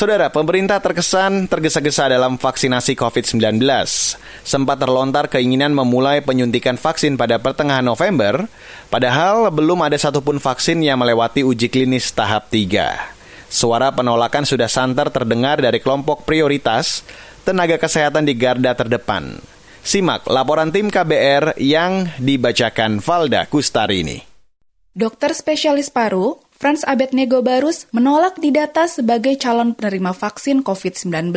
Saudara, pemerintah terkesan tergesa-gesa dalam vaksinasi COVID-19. Sempat terlontar keinginan memulai penyuntikan vaksin pada pertengahan November, padahal belum ada satupun vaksin yang melewati uji klinis tahap 3. Suara penolakan sudah santer terdengar dari kelompok prioritas tenaga kesehatan di garda terdepan. Simak laporan tim KBR yang dibacakan Valda Kustari ini. Dokter spesialis paru, Franz Abednego Barus menolak didata sebagai calon penerima vaksin COVID-19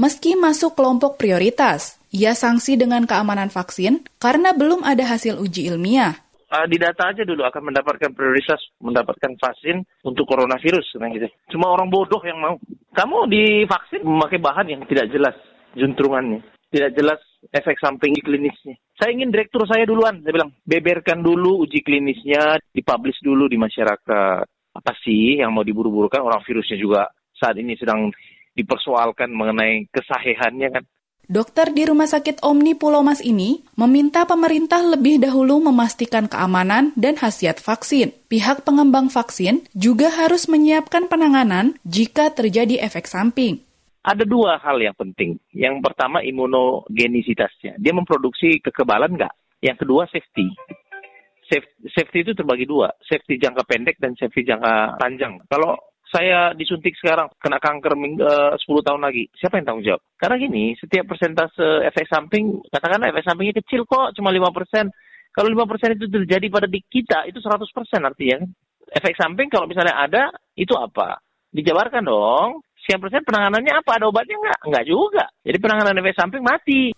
meski masuk kelompok prioritas. Ia sanksi dengan keamanan vaksin karena belum ada hasil uji ilmiah uh, didata aja dulu akan mendapatkan prioritas mendapatkan vaksin untuk coronavirus nah gitu. Cuma orang bodoh yang mau. Kamu divaksin memakai bahan yang tidak jelas juntrungannya, tidak jelas efek samping klinisnya. Saya ingin direktur saya duluan, saya bilang beberkan dulu uji klinisnya, dipublish dulu di masyarakat. Apa sih yang mau diburu-burukan orang virusnya juga saat ini sedang dipersoalkan mengenai kesahihannya kan. Dokter di Rumah Sakit Omni Pulau Mas ini meminta pemerintah lebih dahulu memastikan keamanan dan khasiat vaksin. Pihak pengembang vaksin juga harus menyiapkan penanganan jika terjadi efek samping. Ada dua hal yang penting. Yang pertama imunogenisitasnya. Dia memproduksi kekebalan nggak? Yang kedua safety. Safety itu terbagi dua, safety jangka pendek dan safety jangka panjang. Kalau saya disuntik sekarang kena kanker uh, eh, 10 tahun lagi, siapa yang tanggung jawab? Karena gini, setiap persentase efek samping, katakanlah efek sampingnya kecil kok, cuma 5%. Kalau 5% itu terjadi pada di kita, itu 100% artinya kan. Efek samping kalau misalnya ada, itu apa? Dijabarkan dong. Sekian persen penanganannya apa? Ada obatnya nggak? Nggak juga. Jadi penanganan efek samping mati.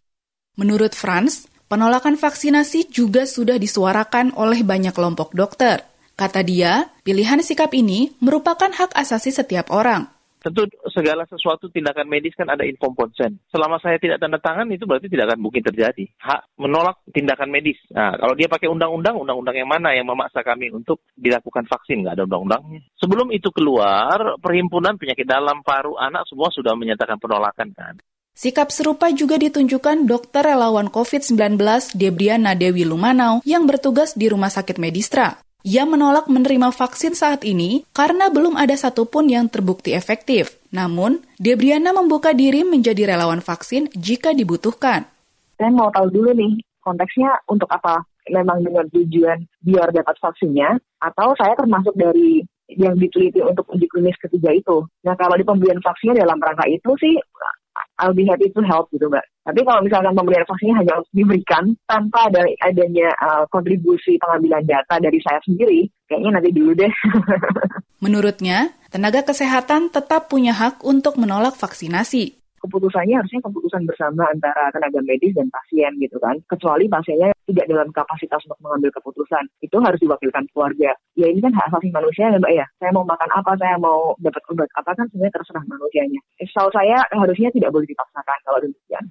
Menurut Franz, penolakan vaksinasi juga sudah disuarakan oleh banyak kelompok dokter. Kata dia, pilihan sikap ini merupakan hak asasi setiap orang. Tentu segala sesuatu tindakan medis kan ada inform consent. Selama saya tidak tanda tangan itu berarti tidak akan mungkin terjadi. Hak menolak tindakan medis. Nah, kalau dia pakai undang-undang, undang-undang yang mana yang memaksa kami untuk dilakukan vaksin? Nggak ada undang-undangnya. Sebelum itu keluar, Perhimpunan Penyakit Dalam Paru Anak semua sudah menyatakan penolakan kan. Sikap serupa juga ditunjukkan dokter relawan COVID-19 Debriana Dewi Lumanau yang bertugas di Rumah Sakit Medistra. Ia menolak menerima vaksin saat ini karena belum ada satupun yang terbukti efektif. Namun, Debriana membuka diri menjadi relawan vaksin jika dibutuhkan. Saya mau tahu dulu nih, konteksnya untuk apa? Memang dengan tujuan biar dapat vaksinnya, atau saya termasuk dari yang diteliti untuk uji klinis ketiga itu. Nah, kalau di pembelian vaksinnya dalam rangka itu sih, I'll be happy to help gitu, Mbak. Tapi kalau misalkan pemberian vaksinnya hanya diberikan tanpa ada adanya uh, kontribusi pengambilan data dari saya sendiri, kayaknya nanti dulu deh. Menurutnya, tenaga kesehatan tetap punya hak untuk menolak vaksinasi keputusannya harusnya keputusan bersama antara tenaga medis dan pasien gitu kan. Kecuali pasiennya tidak dalam kapasitas untuk mengambil keputusan. Itu harus diwakilkan keluarga. Ya ini kan hak asasi manusia ya Mbak ya. Saya mau makan apa, saya mau dapat obat apa kan sebenarnya terserah manusianya. Setahu saya harusnya tidak boleh dipaksakan kalau demikian.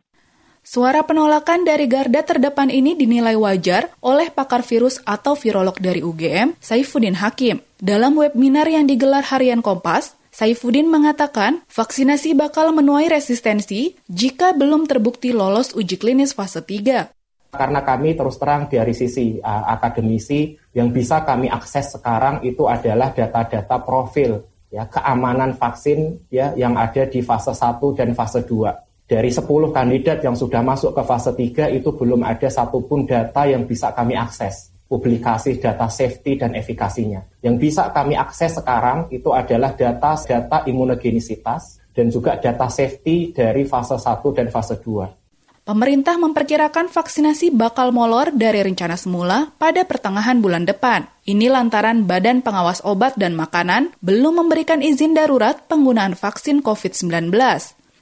Suara penolakan dari garda terdepan ini dinilai wajar oleh pakar virus atau virolog dari UGM, Saifuddin Hakim. Dalam webinar yang digelar harian Kompas, Saifuddin mengatakan vaksinasi bakal menuai resistensi jika belum terbukti lolos uji klinis fase 3. Karena kami terus terang dari sisi uh, akademisi yang bisa kami akses sekarang itu adalah data-data profil ya keamanan vaksin ya yang ada di fase 1 dan fase 2 dari 10 kandidat yang sudah masuk ke fase 3 itu belum ada satupun data yang bisa kami akses publikasi data safety dan efikasinya. Yang bisa kami akses sekarang itu adalah data-data imunogenisitas dan juga data safety dari fase 1 dan fase 2. Pemerintah memperkirakan vaksinasi bakal molor dari rencana semula pada pertengahan bulan depan. Ini lantaran Badan Pengawas Obat dan Makanan belum memberikan izin darurat penggunaan vaksin COVID-19.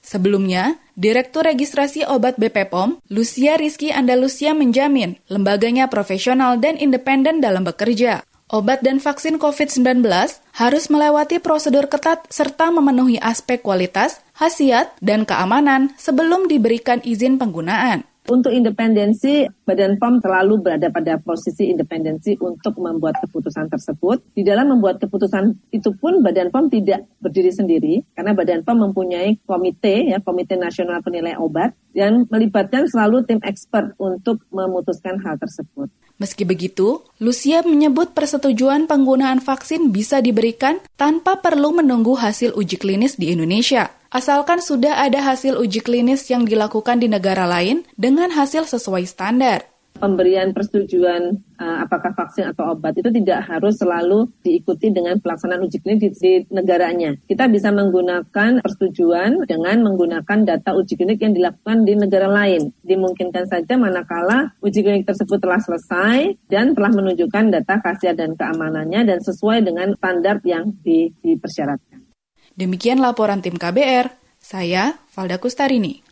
Sebelumnya, Direktur Registrasi Obat BP POM, Lucia Rizky Andalusia menjamin lembaganya profesional dan independen dalam bekerja. Obat dan vaksin COVID-19 harus melewati prosedur ketat serta memenuhi aspek kualitas, khasiat, dan keamanan sebelum diberikan izin penggunaan. Untuk independensi, Badan POM selalu berada pada posisi independensi untuk membuat keputusan tersebut. Di dalam membuat keputusan itu pun Badan POM tidak berdiri sendiri, karena Badan POM mempunyai komite, ya Komite Nasional Penilai Obat, dan melibatkan selalu tim expert untuk memutuskan hal tersebut. Meski begitu, Lucia menyebut persetujuan penggunaan vaksin bisa diberikan tanpa perlu menunggu hasil uji klinis di Indonesia. Asalkan sudah ada hasil uji klinis yang dilakukan di negara lain dengan hasil sesuai standar pemberian persetujuan uh, apakah vaksin atau obat itu tidak harus selalu diikuti dengan pelaksanaan uji klinik di, di negaranya. Kita bisa menggunakan persetujuan dengan menggunakan data uji klinik yang dilakukan di negara lain. Dimungkinkan saja manakala uji klinik tersebut telah selesai dan telah menunjukkan data khasiat dan keamanannya dan sesuai dengan standar yang di, dipersyaratkan. Demikian laporan tim KBR, saya Valda Kustarini.